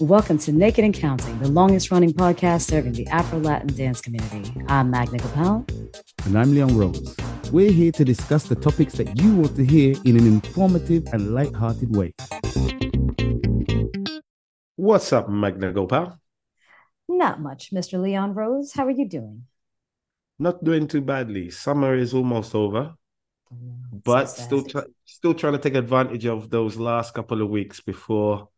Welcome to Naked and Counting, the longest running podcast serving the Afro Latin dance community. I'm Magna Gopal. And I'm Leon Rose. We're here to discuss the topics that you want to hear in an informative and light-hearted way. What's up, Magna Gopal? Not much, Mr. Leon Rose. How are you doing? Not doing too badly. Summer is almost over, oh, but so still, fast. try, still trying to take advantage of those last couple of weeks before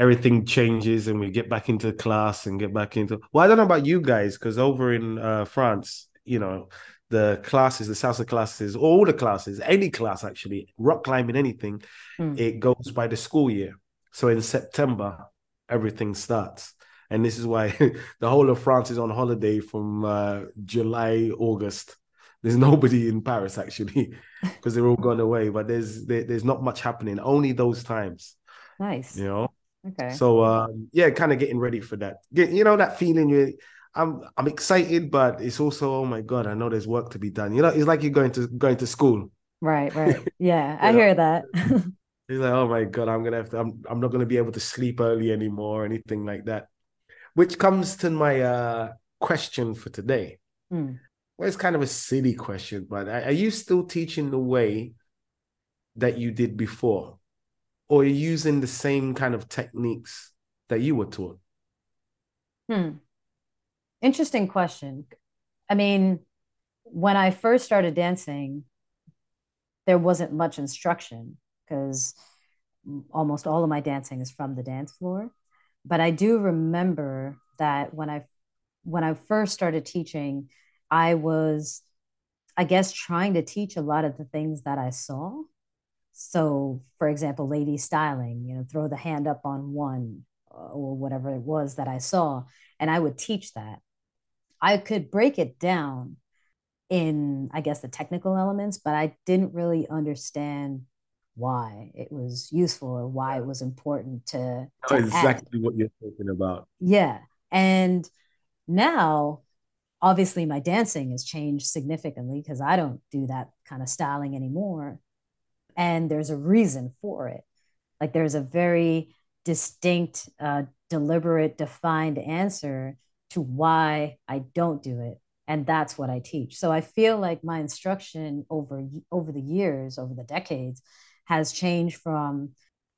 everything changes and we get back into class and get back into. Well, I don't know about you guys because over in uh, France, you know, the classes, the salsa classes, all the classes, any class actually, rock climbing, anything, Hmm. it goes by the school year. So in September, everything starts. And this is why the whole of France is on holiday from uh, July, August. There's nobody in Paris actually because they're all gone away. But there's there, there's not much happening. Only those times, Nice. you know. Okay. So um, yeah, kind of getting ready for that. Get you know that feeling you. I'm I'm excited, but it's also oh my god, I know there's work to be done. You know, it's like you're going to going to school. right, right. Yeah, I hear that. It's like, oh my God, I'm gonna have to, I'm, I'm not gonna be able to sleep early anymore or anything like that. Which comes to my uh question for today. Hmm. Well, it's kind of a silly question, but are you still teaching the way that you did before? Or using the same kind of techniques that you were taught? Hmm. Interesting question. I mean, when I first started dancing, there wasn't much instruction because almost all of my dancing is from the dance floor. But I do remember that when I when I first started teaching, I was, I guess, trying to teach a lot of the things that I saw. So, for example, lady styling, you know, throw the hand up on one uh, or whatever it was that I saw, and I would teach that. I could break it down in, I guess, the technical elements, but I didn't really understand why it was useful or why it was important to, to add. exactly what you're talking about. Yeah. And now, obviously, my dancing has changed significantly because I don't do that kind of styling anymore. And there's a reason for it. Like, there's a very distinct, uh, deliberate, defined answer to why I don't do it. And that's what I teach. So I feel like my instruction over over the years, over the decades, has changed from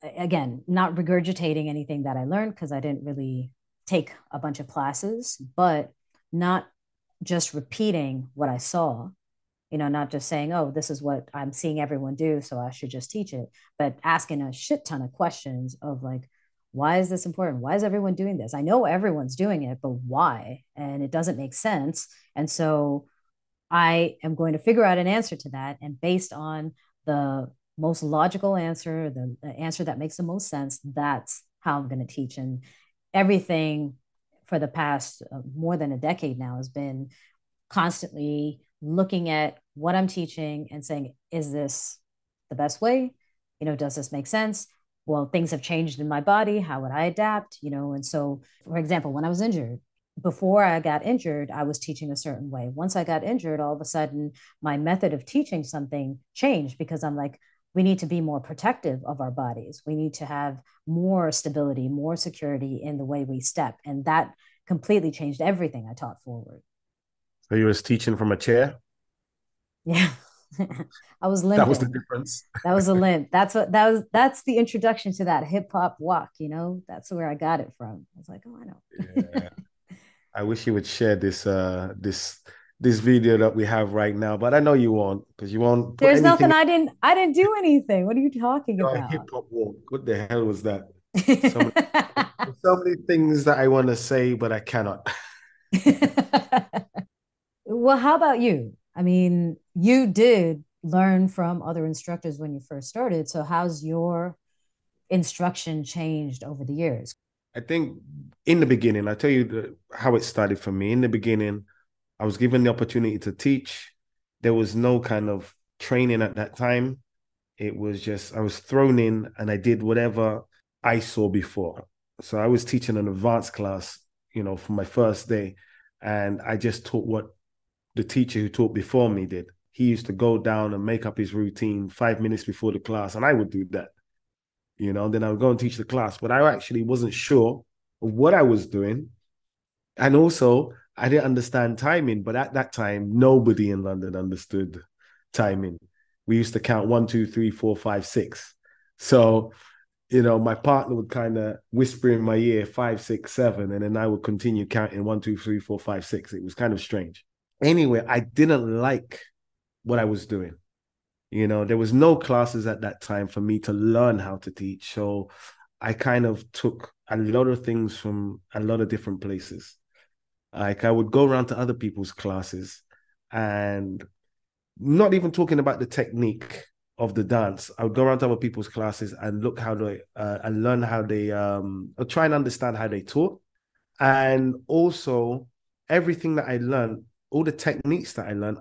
again, not regurgitating anything that I learned because I didn't really take a bunch of classes, but not just repeating what I saw, you know, not just saying, oh, this is what I'm seeing everyone do, so I should just teach it, but asking a shit ton of questions of like, why is this important? Why is everyone doing this? I know everyone's doing it, but why? And it doesn't make sense. And so I am going to figure out an answer to that. And based on the most logical answer, the, the answer that makes the most sense, that's how I'm going to teach. And everything for the past uh, more than a decade now has been constantly looking at what I'm teaching and saying, is this the best way? You know, does this make sense? Well, things have changed in my body. How would I adapt? You know, and so, for example, when I was injured, before I got injured, I was teaching a certain way. Once I got injured, all of a sudden, my method of teaching something changed because I'm like, we need to be more protective of our bodies. We need to have more stability, more security in the way we step. And that completely changed everything I taught forward. So you was teaching from a chair? Yeah. I was limping. That was the difference. that was a limp. That's what that was that's the introduction to that hip hop walk, you know? That's where I got it from. I was like, oh I know. Yeah. I wish you would share this uh this this video that we have right now, but I know you won't because you won't There's nothing I didn't I didn't do anything. What are you talking in your about? hip hop walk. What the hell was that? There's so many things that I want to say, but I cannot. Well, how about you? I mean, you did learn from other instructors when you first started. So, how's your instruction changed over the years? I think in the beginning, I tell you the, how it started for me. In the beginning, I was given the opportunity to teach. There was no kind of training at that time. It was just I was thrown in and I did whatever I saw before. So I was teaching an advanced class, you know, for my first day, and I just taught what the teacher who taught before me did. He used to go down and make up his routine five minutes before the class, and I would do that. you know, then I would go and teach the class. But I actually wasn't sure of what I was doing. And also, I didn't understand timing. But at that time, nobody in London understood timing. We used to count one, two, three, four, five, six. So, you know, my partner would kind of whisper in my ear five, six, seven, and then I would continue counting one, two, three, four, five, six. It was kind of strange. Anyway, I didn't like what I was doing. You know, there was no classes at that time for me to learn how to teach. So I kind of took a lot of things from a lot of different places. Like I would go around to other people's classes and not even talking about the technique of the dance. I would go around to other people's classes and look how they uh, and learn how they um try and understand how they taught. And also everything that I learned, all the techniques that I learned,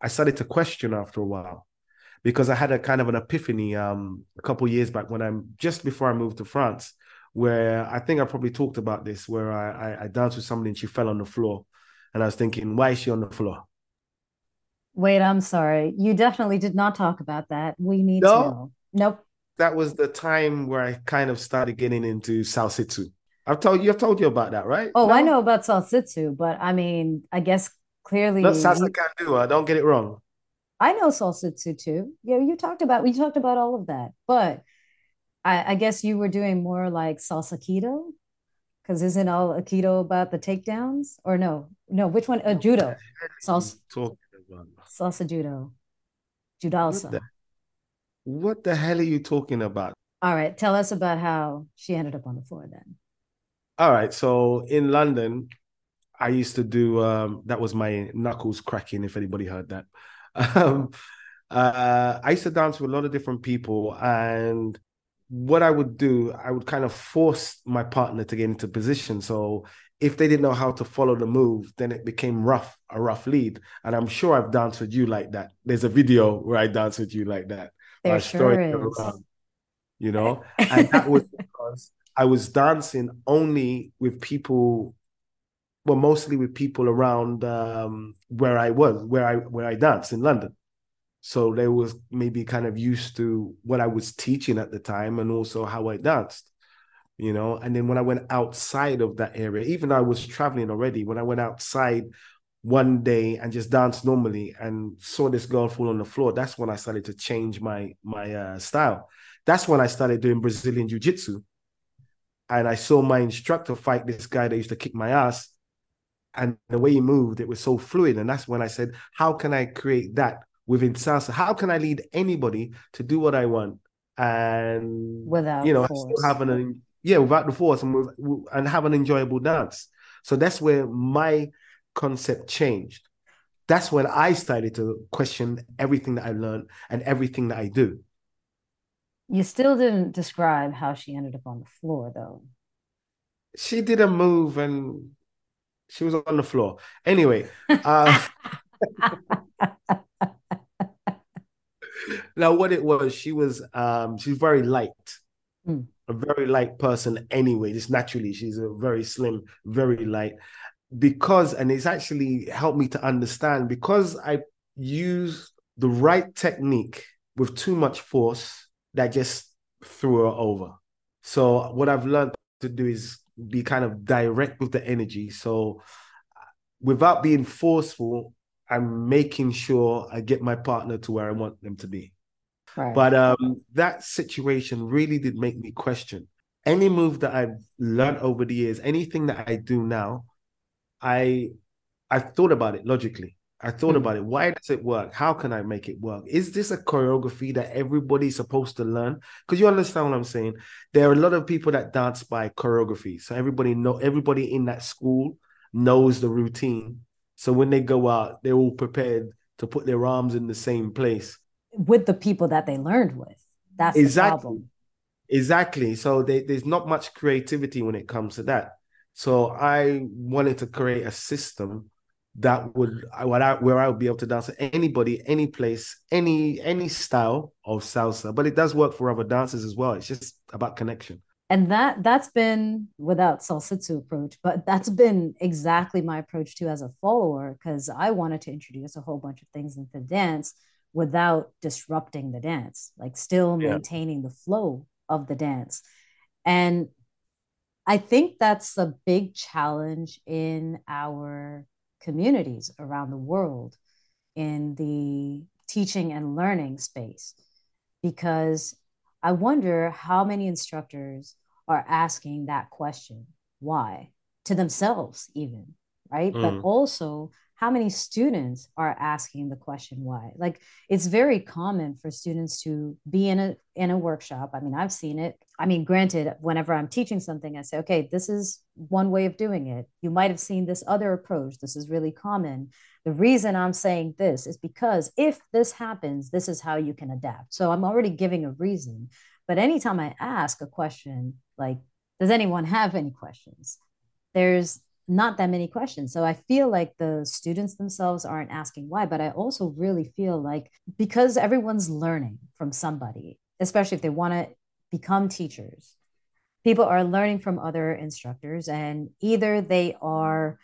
I started to question after a while because I had a kind of an epiphany um, a couple years back when I'm just before I moved to France, where I think I probably talked about this, where I, I, I danced with somebody and she fell on the floor, and I was thinking, why is she on the floor? Wait, I'm sorry. You definitely did not talk about that. We need no? to know. Nope. That was the time where I kind of started getting into Salsitsu. I've told you, I've told you about that, right? Oh, no? I know about Salsitsu, but I mean, I guess clearly. Not Salsa Candu. Don't get it wrong. I know Salsitsu too. Yeah, you talked about we talked about all of that, but I, I guess you were doing more like salsa keto, because isn't all Aikido about the takedowns? Or no, no, which one? Uh, judo, salsa. Salsa judo, judalsa. What the, what the hell are you talking about? All right, tell us about how she ended up on the floor then. All right, so in London, I used to do um, that was my knuckles cracking. If anybody heard that, um, uh, I used to dance with a lot of different people, and what I would do, I would kind of force my partner to get into position. So if they didn't know how to follow the move, then it became rough, a rough lead. And I'm sure I've danced with you like that. There's a video where I dance with you like that. There sure is. Around, you know, and that was because I was dancing only with people well, mostly with people around um, where I was, where I where I danced in London. So they was maybe kind of used to what I was teaching at the time and also how I danced, you know. And then when I went outside of that area, even though I was traveling already, when I went outside one day and just danced normally and saw this girl fall on the floor, that's when I started to change my my uh, style. That's when I started doing Brazilian Jiu Jitsu. And I saw my instructor fight this guy that used to kick my ass and the way he moved, it was so fluid. And that's when I said, how can I create that within salsa? How can I lead anybody to do what I want? And without you know, still having a yeah, without the force and with, and have an enjoyable dance. So that's where my concept changed. That's when I started to question everything that I learned and everything that I do. You still didn't describe how she ended up on the floor, though. She did a move and she was on the floor. Anyway, uh, now what it was, she was um she's very light. Mm. A very light person anyway, just naturally. She's a very slim, very light. Because, and it's actually helped me to understand because I use the right technique with too much force that just threw her over. So what I've learned to do is be kind of direct with the energy. So without being forceful, I'm making sure I get my partner to where I want them to be. Right. But um, that situation really did make me question any move that I've learned over the years, anything that I do now. I I thought about it logically. I thought about it. Why does it work? How can I make it work? Is this a choreography that everybody's supposed to learn? Because you understand what I'm saying. There are a lot of people that dance by choreography. So everybody know everybody in that school knows the routine. So when they go out, they're all prepared to put their arms in the same place with the people that they learned with. That's exactly. the problem. Exactly. So they, there's not much creativity when it comes to that. So I wanted to create a system that would where I, where I would be able to dance anybody, any place, any any style of salsa. But it does work for other dancers as well. It's just about connection. And that that's been without salsitsu approach, but that's been exactly my approach too as a follower because I wanted to introduce a whole bunch of things into dance without disrupting the dance, like still maintaining yeah. the flow of the dance. And I think that's a big challenge in our communities around the world in the teaching and learning space. Because I wonder how many instructors are asking that question. Why? To themselves even right? Mm. but also how many students are asking the question why? Like it's very common for students to be in a in a workshop. I mean i've seen it. I mean granted whenever i'm teaching something i say okay this is one way of doing it. You might have seen this other approach. This is really common. The reason i'm saying this is because if this happens this is how you can adapt. So i'm already giving a reason. But anytime i ask a question like does anyone have any questions? There's not that many questions. So I feel like the students themselves aren't asking why, but I also really feel like because everyone's learning from somebody, especially if they want to become teachers, people are learning from other instructors, and either they are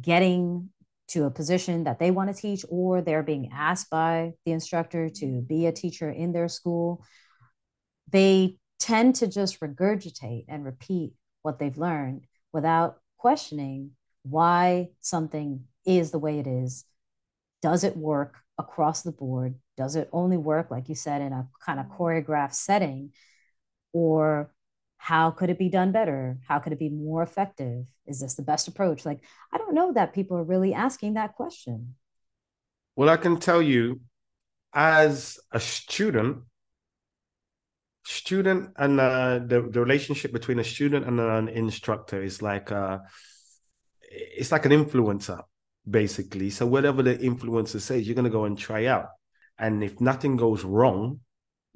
getting to a position that they want to teach, or they're being asked by the instructor to be a teacher in their school. They tend to just regurgitate and repeat what they've learned without questioning why something is the way it is. Does it work across the board? Does it only work, like you said, in a kind of choreographed setting? Or how could it be done better? How could it be more effective? Is this the best approach? Like, I don't know that people are really asking that question. Well, I can tell you, as a student, student and uh, the, the relationship between a student and an instructor is like uh, it's like an influencer basically. So whatever the influencer says you're going to go and try out. And if nothing goes wrong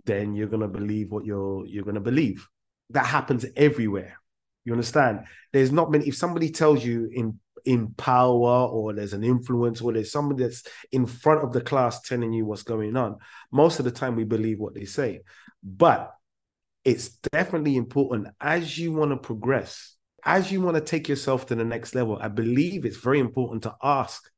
then you're going to believe what you're you're going to believe. That happens everywhere. You understand? There's not many if somebody tells you in in power or there's an influence or there's somebody that's in front of the class telling you what's going on most of the time we believe what they say but it's definitely important as you want to progress, as you want to take yourself to the next level. I believe it's very important to ask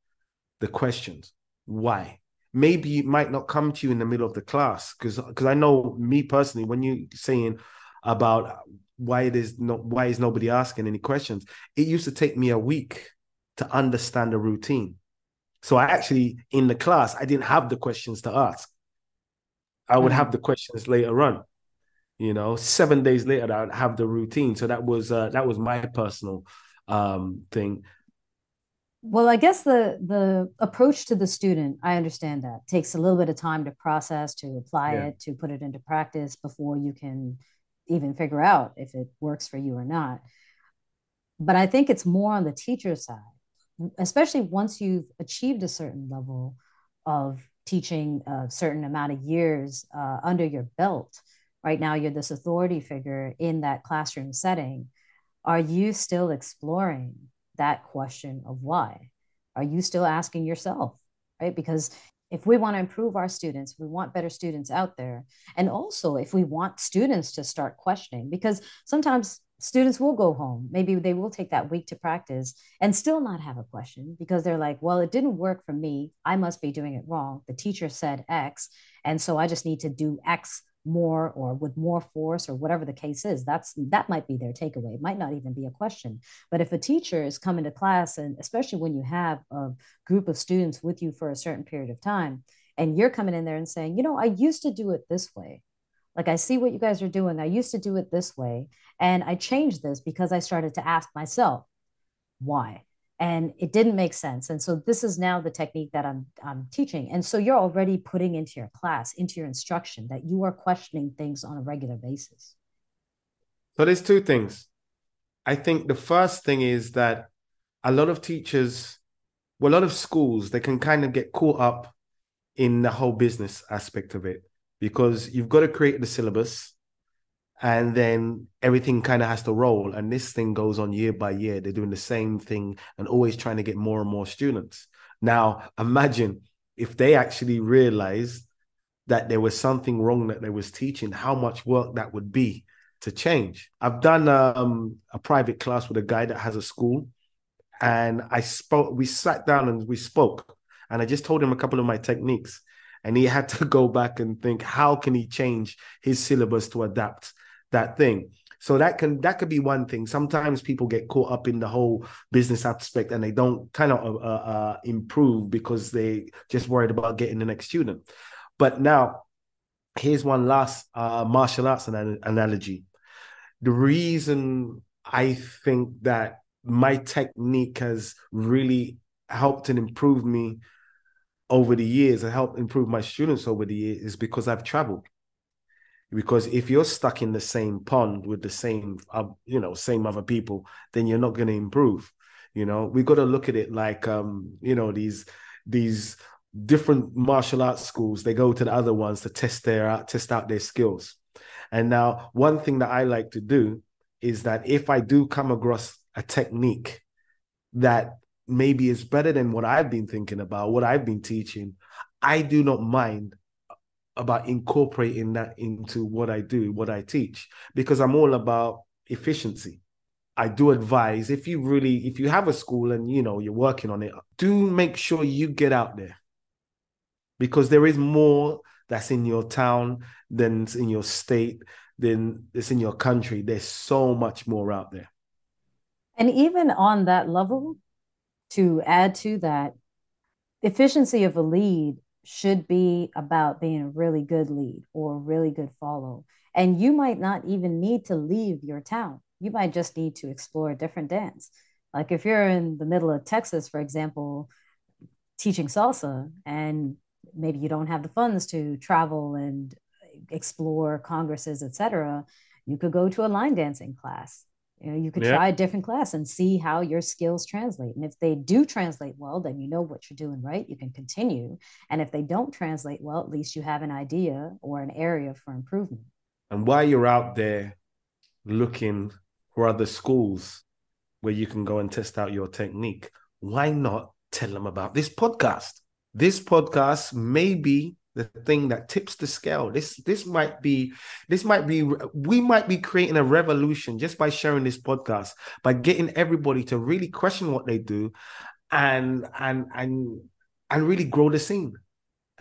the questions. Why? Maybe it might not come to you in the middle of the class because because I know me personally when you saying about why it is not why is nobody asking any questions it used to take me a week to understand the routine. So i actually in the class i didn't have the questions to ask. I would mm-hmm. have the questions later on you know seven days later i'd have the routine. So that was uh, that was my personal um thing. Well i guess the the approach to the student i understand that. Takes a little bit of time to process to apply yeah. it to put it into practice before you can even figure out if it works for you or not. But i think it's more on the teacher side especially once you've achieved a certain level of teaching a certain amount of years uh, under your belt right now you're this authority figure in that classroom setting are you still exploring that question of why? Are you still asking yourself right? Because if we want to improve our students we want better students out there and also if we want students to start questioning because sometimes students will go home. Maybe they will take that week to practice and still not have a question because they're like well it didn't work for me. I must be doing it wrong. The teacher said x and so i just need to do x more or with more force or whatever the case is. That's that might be their takeaway. It might not even be a question. But if a teacher is coming to class and especially when you have a group of students with you for a certain period of time and you're coming in there and saying you know i used to do it this way like i see what you guys are doing. I used to do it this way and i changed this because i started to ask myself why? And it didn't make sense. And so this is now the technique that i'm i'm teaching. And so you're already putting into your class into your instruction that you are questioning things on a regular basis. So there's two things. I think the first thing is that a lot of teachers well a lot of schools they can kind of get caught up in the whole business aspect of it because you've got to create the syllabus and then everything kind of has to roll and this thing goes on year by year. They're doing the same thing and always trying to get more and more students. Now imagine if they actually realized that there was something wrong that they was teaching how much work that would be to change. I've done um, a private class with a guy that has a school and i spoke we sat down and we spoke and i just told him a couple of my techniques and he had to go back and think how can he change his syllabus to adapt that thing. So that can that could be one thing. Sometimes people get caught up in the whole business aspect and they don't kind of uh, uh, improve because they just worried about getting the next student. But now, here's one last uh, martial arts an- analogy. The reason I think that my technique has really helped and improved me over the years and help improve my students over the years is because I've traveled. Because if you're stuck in the same pond with the same uh, you know same other people then you're not going to improve you know? We got to look at it like um you know these these different martial arts schools they go to the other ones to test their out test out their skills. And now one thing that i like to do is that if i do come across a technique that maybe is better than what i've been thinking about what i've been teaching i do not mind about incorporating that into what I do, what I teach, because I'm all about efficiency. I do advise if you really, if you have a school and you know you're working on it, do make sure you get out there because there is more that's in your town than in your state, than it's in your country. There's so much more out there. And even on that level, to add to that, efficiency of a lead should be about being a really good lead or a really good follow. And you might not even need to leave your town. You might just need to explore a different dance. Like if you're in the middle of Texas, for example, teaching salsa, and maybe you don't have the funds to travel and explore congresses, etc., you could go to a line dancing class you know you could yeah. try a different class and see how your skills translate and if they do translate well then you know what you're doing right you can continue and if they don't translate well at least you have an idea or an area for improvement and while you're out there looking for other schools where you can go and test out your technique why not tell them about this podcast this podcast may be the thing that tips the scale. This this might be this might be we might be creating a revolution just by sharing this podcast, by getting everybody to really question what they do and and and and really grow the scene.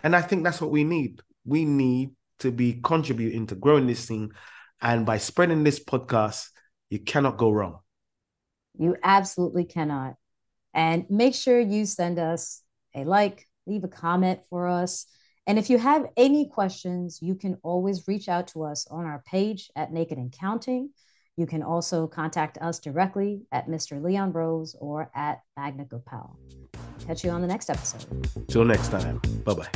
And I think that's what we need. We need to be contributing to growing this scene. And by spreading this podcast, you cannot go wrong. You absolutely cannot. And make sure you send us a like, leave a comment for us. And if you have any questions, you can always reach out to us on our page at Naked and Counting. You can also contact us directly at Mr. Leon Rose or at Magna Gopal. Catch you on the next episode. Till next time. Bye bye.